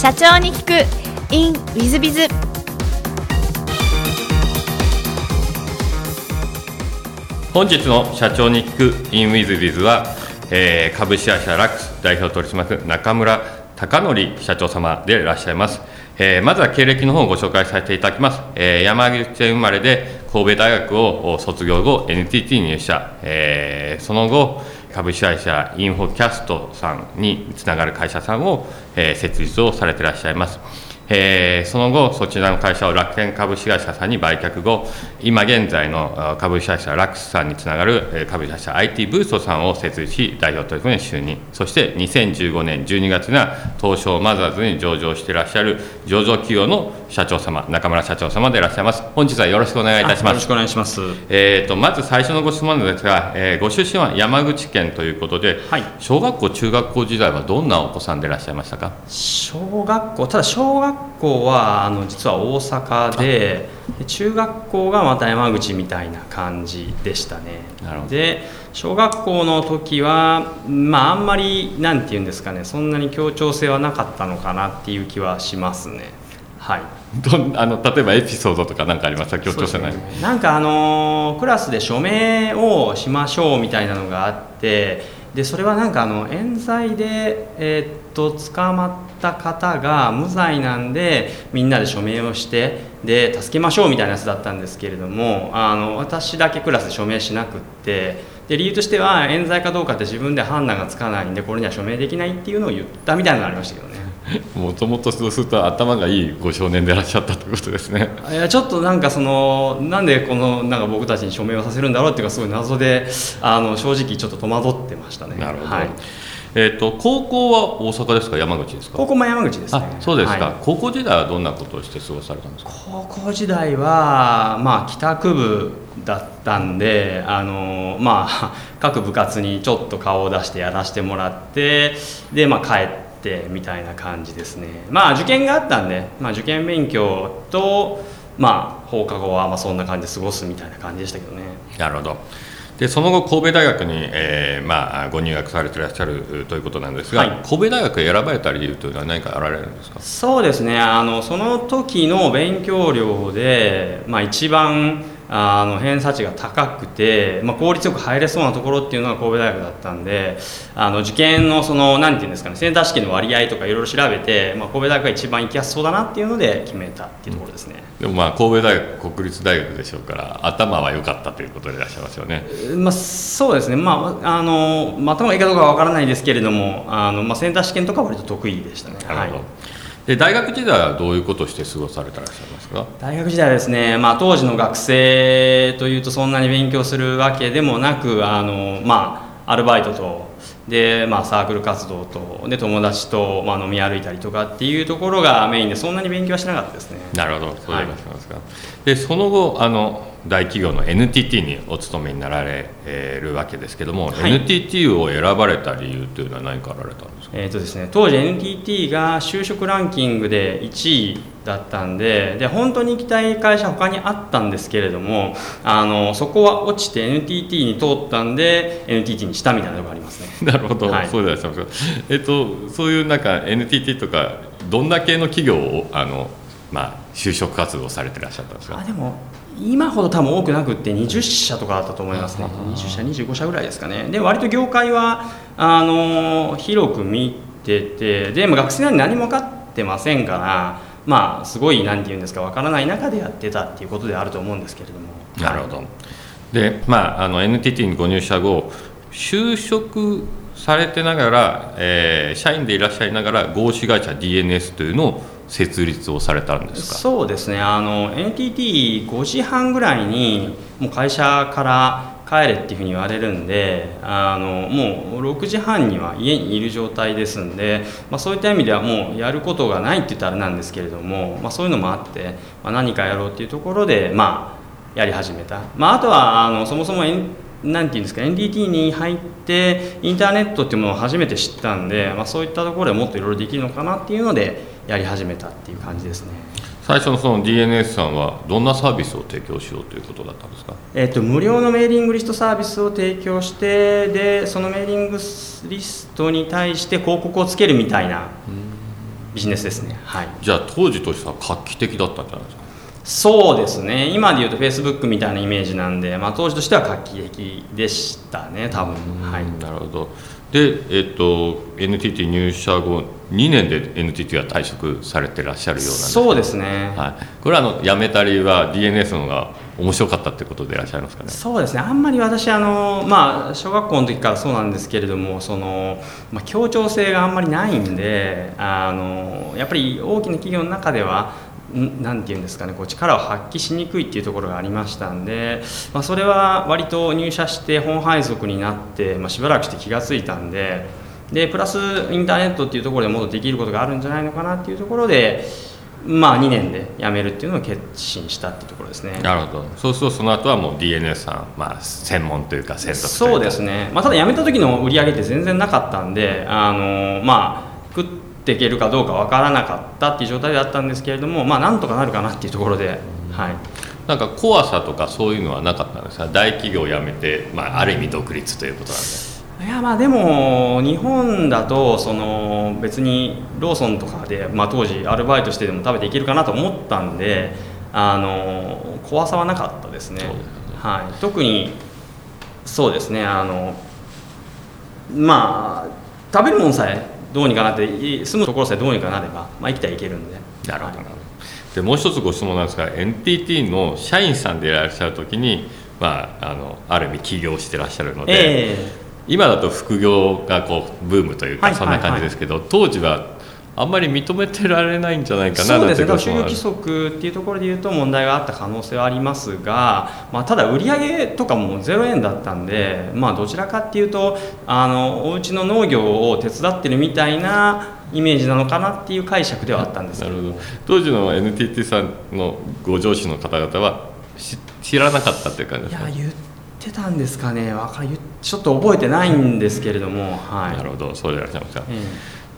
社長に聞く。In ウィズビズ本日の社長に聞く in ウィズビズは、えー株式会社ラックス代表取締役中村貴則社長様でいらっしゃいます、えーまずは経歴の方をご紹介させていただきます、えー山口県生まれで神戸大学を卒業後 NTT に入社、えーその後株主会社インフォキャストさんにつながる会社さんを、設立をされていらっしゃいます。えーその後、そちらの会社を楽天株式会社さんに売却後、今現在のあ株式会社ラックスさんにつながるえー株式会社 IT ブーストさんを設立し、代表取締役に就任、そして2015年12月には、東証マザーズに上場していらっしゃる上場企業の社長様、中村社長様でいらっしゃいます。本日はよろしくお願いいたしますよろし。くお願いします。えー、とまず最初のご質問ですが、えーご出身は山口県ということで、はい小学校、中学校時代はどんなお子さんでいらっしゃいましたか？小学校、ただ小学校はあの実は大阪で、で中学校がまた山口みたいな感じでしたね。なるほどで、小学校の時は、まあ、あんまりなんていうんですかね、そんなに協調性はなかったのかなっていう気はしますね。はい。どんあの例えばエピソードとか何かありますか、協調性ない。なんかあのークラスで署名をしましょうみたいなのがあってでそれはなんかあの冤罪で、えーっと捕まった方が無罪なんでみんなで署名をしてで助けましょうみたいなやつだったんですけれどもあの私だけクラスで署名しなくってで理由としては冤罪かどうかって自分で判断がつかないんでこれには署名できないっていうのを言ったみたいなのがありましたけどね。もともとそうすると頭がいいご少年でいらっしゃったということですね。いやちょっとなんかそのなんでこのなんか僕たちに署名をさせるんだろうっていうかすごい謎であの正直ちょっと戸惑ってましたね。なるほど。はい、えっ、と高校は大阪ですか？山口ですか？高校も山口ですね。あそうですか、はい高校時代はどんなことをして過ごされたんですか？高校時代はまあ帰宅部だったんであのまあ 各部活にちょっと顔を出してやらせてもらってでまあ帰ってみたいな感じですね。まあ受験があったんで、まあ受験勉強とまあ放課後はまあそんな感じで過ごすみたいな感じでしたけどね。なるほど。でその後神戸大学に、えーまあご入学されていらっしゃるうということなんですが、はい神戸大学を選ばれた理由というのは何かあられるんですか？そうですねあのその時の勉強量で、まあ、一番あの偏差値が高くて、まあ、効率よく入れそうなところっていうのが神戸大学だったんであの受験のその何て言うんですかねセンター試験の割合とかいろいろ調べて、まあ、神戸大学が一番行きやすそうだなっていうので決めたっていうところですね。でもまあ神戸大学国立大学でしょうから頭は良かったということでいらっしゃいますよね。まあ、そうですね、まあ、あの、まあ、頭がいいかどうかは分からないですけれども、あの、まあ、センター試験とかは割と得意でしたね。なるほど。はいで大学時代はどういうことをして過ごされてらっしゃいますか？大学時代はですね、まあ、当時の学生というとそんなに勉強するわけでもなくあの、まあ、アルバイトとで、まあ、サークル活動とで友達と、まあ、飲み歩いたりとかっていうところがメインでそんなに勉強はしなかったですね。なるほど、そうでいらっしゃいますか？で、その後、あの大企業の NTT にお勤めになられえーるわけですけども、はい NTT を選ばれた理由というのは何かあられたんですか？えーとですね、当時 NTT が就職ランキングで1位だったんでで本当に行きたい会社他にあったんですけれどもあのそこは落ちて NTT に通ったんで NTT にしたみたいなところありますね。なるほど、はいそうですか。えっと、そういうなんか NTT とか、どんな系の企業を、あの、まあ、就職活動をされてらっしゃったんですか？あでも今ほど多分多くなくって20社とかだったと思いますね。20社25社ぐらいですかね。で割と業界はあの広く見ててでも学生なんで何も分かってませんからまあすごい何て言うんですか分からない中でやってたっていうことであると思うんですけれども。なるほど。で、まあ、あの NTT にご入社後、就職されてながら、えー社員でいらっしゃいながら、合資会社 DNS というのを設立をされたんですか？そうですねあの NTT5 時半ぐらいにもう会社から帰れっていうふうに言われるんであのもう6時半には家にいる状態ですんで、まあ、そういった意味ではもうやることがないって言ったらあれなんですけれども、まあ、そういうのもあって、まあ、何かやろうっていうところで、まあ、やり始めた、まあ、あとはあのそもそも N なんていうんですか NTT に入ってインターネットっていうものを初めて知ったんで、まあ、そういったところでもっといろいろできるのかなっていうのでやり始めたっていう感じですね。最初のその DNS さんはどんなサービスを提供しようということだったんですか？えっと無料のメーリングリストサービスを提供してでそのメーリングリストに対して広告をつけるみたいなビジネスですね。はい。じゃあ当時としては画期的だったんじゃないですか？そうですね。今でいうとフェイスブックみたいなイメージなんで、まあ、当時としては画期的でしたね多分。はい。なるほどで、えっと、NTT 入社後2年で NTT は退職されてらっしゃるようなんですそうですね、はい、これはあの辞めた理由は DNS の方が面白かったってことでいらっしゃいますかね？そうですね。あんまり私あの、まあ、小学校の時からそうなんですけれどもその、まあ、協調性があんまりないんであのやっぱり大きな企業の中ではなんていうんですかねこう力を発揮しにくいっていうところがありましたんで、まあ、それは割と入社して本配属になって、まあ、しばらくして気が付いたんででプラスインターネットっていうところでもっとできることがあるんじゃないのかなっていうところで。まあ、2年で辞めるっていうのを決心したっていうところですね。なるほど。そうするとその後はもう DNS さん、まあ、専門というか専属そうですね、まあ、ただ辞めた時の売り上げって全然なかったんであのまあ食っていけるかどうか分からなかったっていう状態だったんですけれどもまあなんとかなるかなっていうところで、はい、なんか怖さとかそういうのはなかったんですか？大企業を辞めて、まあ、ある意味独立ということなんで。いやまあでも日本だとその別にローソンとかで、まあ、当時アルバイトしてでも食べていけるかなと思ったんであの怖さはなかったですね、ね、はい、特にそうですねあのまあ食べるもんさえどうにかなって住むところさえどうにかなれば、まあ、生きてはいけるんで。なるほど、はい、でもう一つご質問なんですが NTT の社員さんでいらっしゃる時に、まあ、あのある意味起業してらっしゃるので、えー今だと副業がこうブームというかそんな感じですけど、当時はあんまり認めてられないんじゃないかなそうですね。就業規則っていうところでいうと問題があった可能性はありますが、まあ、ただ売上とかも0円だったんで、まあ、どちらかっていうとあのお家の農業を手伝ってるみたいなイメージなのかなっていう解釈ではあったんですなるほど。当時の NTT さんのご上司の方々は知らなかったっていう感じですか？いや言ってたんですかね。わかちょっと覚えてないんですけれども、はい、なるほど。そうでいらっしゃいますか、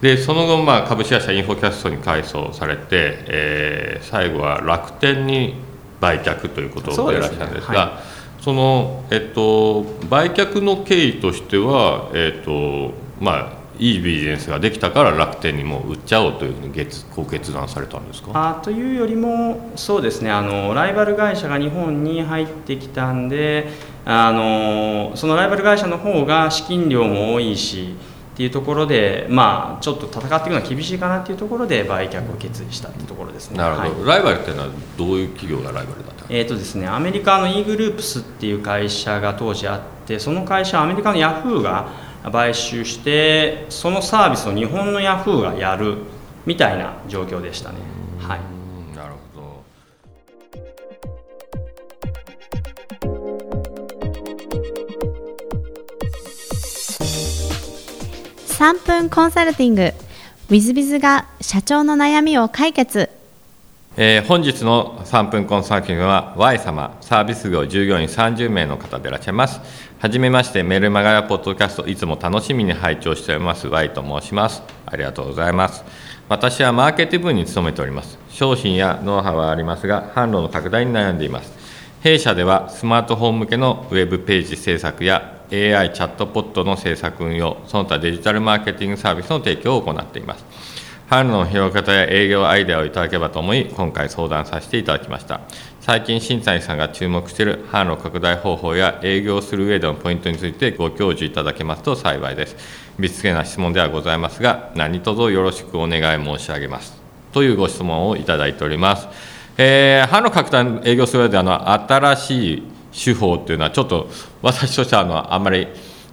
でその後、まあ、株式会社インフォキャストに改装されて、えー、最後は楽天に売却ということでいらっしゃるんですが、ねはい、その、えっと、売却の経緯としては、えっとまあ、いいビジネスができたから楽天にも売っちゃおうというふうにご決断されたんですか？あというよりもそうですね。あのライバル会社が日本に入ってきたんであのそのライバル会社の方が資金量も多いしっていうところで、まあ、ちょっと戦っていくのは厳しいかなっていうところで売却を決意したってところですね。なるほど、はい、ライバルっていうのはどういう企業がライバルだったえっ、ー、とですね、アメリカの E グループスっていう会社が当時あってその会社はアメリカのヤフーが買収してそのサービスを日本のヤフーがやるみたいな状況でしたね。はい、なるほど3分コンサルティング。w i z b i が社長の悩みを解決。えー、本日の3分コンサルティングは Y 様サービス業従業員30名の方でいらっしゃいます。はじめましてメルマガやポッドキャストいつも楽しみに拝聴しております Y と申します。ありがとうございます。私はマーケティブに勤めております。商品やノウハウはありますが販路の拡大に悩んでいます。弊社ではスマートフォン向けのウェブページ制作や AI チャットポットの制作運用その他デジタルマーケティングサービスの提供を行っています販路の広げ方や営業アイデアをいただければと思い、今回相談させていただきました。最近、新谷さんが注目している販路拡大方法や営業する上でのポイントについてご教授いただけますと幸いです。びつけな質問ではございますが、何卒よろしくお願い申し上げます。というご質問をいただいております。えー、販路拡大営業する上であの新しい手法っていうのは、ちょっと私としてはあのあんまり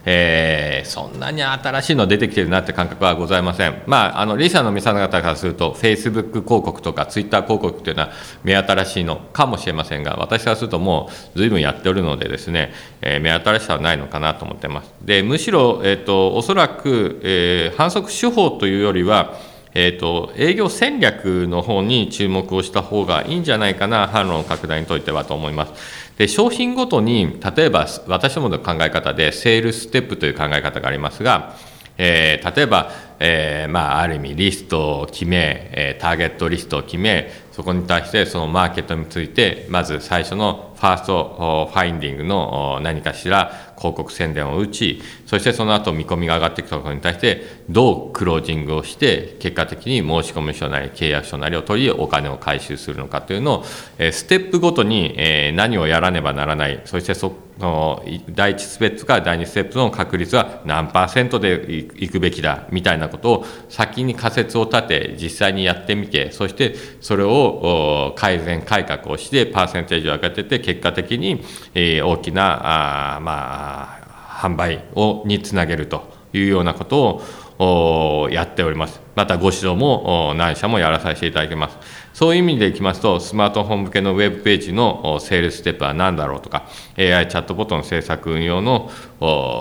えー、そんなに新しいの出てきてるなって感覚はございません。まあ、あのリーサの皆さん方からすると、フェイスブック広告とかツイッター広告っていうのは目新しいのかもしれませんが、私からするともう随分やっておるのでですね、えー、目新しさはないのかなと思ってます。で、むしろ、えっ、ー、と、おそらく、えー、反則手法というよりは、えーと、営業戦略の方に注目をした方がいいんじゃないかな、販路の拡大にといてはと思います。で商品ごとに、例えば私どもの考え方で、セールステップという考え方がありますが、えー、例えば、えーまあ、ある意味リストを決め、え、ターゲットリストを決めそこに対してそのマーケットについてまず最初のファーストファインディングの何かしら広告宣伝を打ちそしてその後見込みが上がってきたことに対してどうクロージングをして結果的に申込書なり契約書なりを取りお金を回収するのかというのをステップごとに何をやらねばならないそしてそこの第1ステップから第2ステップの確率は何パーセントでいくべきだみたいなことを先に仮説を立て実際にやってみてそしてそれを改善改革をしてパーセンテージを上げてて結果的に大きなまあ販売をにつなげると。いうようなことをやっております。またご指導も何社もやらさせていただきます。そういう意味でいきますと、スマートフォン向けのウェブページのセールステップは何だろうとか、AI チャットボットの制作運用の、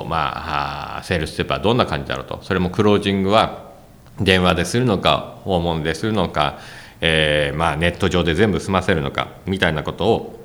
まあ、セールステップはどんな感じだろうと、それもクロージングは電話でするのか、訪問でするのか、えー、まあ、ネット上で全部済ませるのかみたいなことを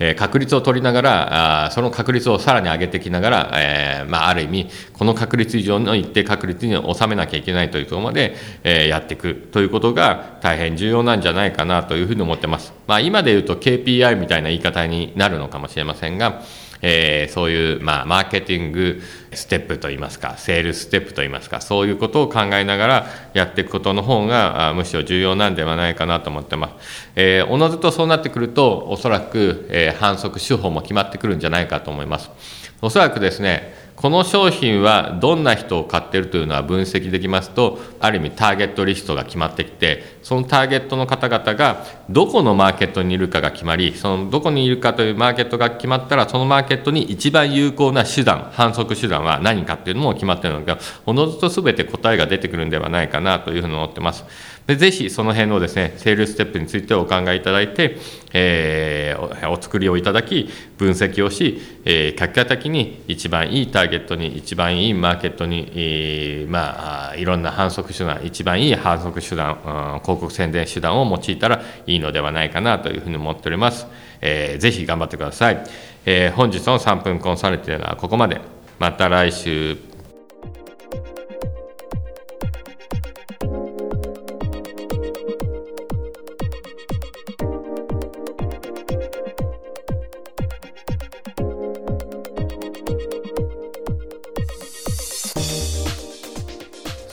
え確率を取りながらあその確率をさらに上げてきながら、えー、まあ、ある意味この確率以上の一定確率に収めなきゃいけないというところまで、えー、やっていくということが大変重要なんじゃないかなというふうに思ってます。まあ、今で言うと KPI みたいな言い方になるのかもしれませんが、えー、そういう、まあ、マーケティングステップといいますか、セールステップといいますか、そういうことを考えながらやっていくことの方が、むしろ重要なんではないかなと思ってます。えー、おのずとそうなってくると、おそらく、えー、反則手法も決まってくるんじゃないかと思います。おそらくですね、この商品はどんな人を買ってるというのは分析できますとある意味ターゲットリストが決まってきてそのターゲットの方々がどこのマーケットにいるかが決まりそのどこにいるかというマーケットが決まったらそのマーケットに一番有効な手段反則手段は何かっていうのも決まってるのがおのずと全て答えが出てくるんではないかなというふうに思ってます。でぜひその辺のですね、セールステップについてお考えいただいて、えー、お作りをいただき、分析をし、えー、結果的に一番いいターゲットに、一番いいマーケットに、えー、まあ、いろんな反則手段、一番いい反則手段、うん、広告宣伝手段を用いたらいいのではないかなというふうに思っております。えー、ぜひ頑張ってください。えー、本日の3分コンサルティングはここまで。また来週。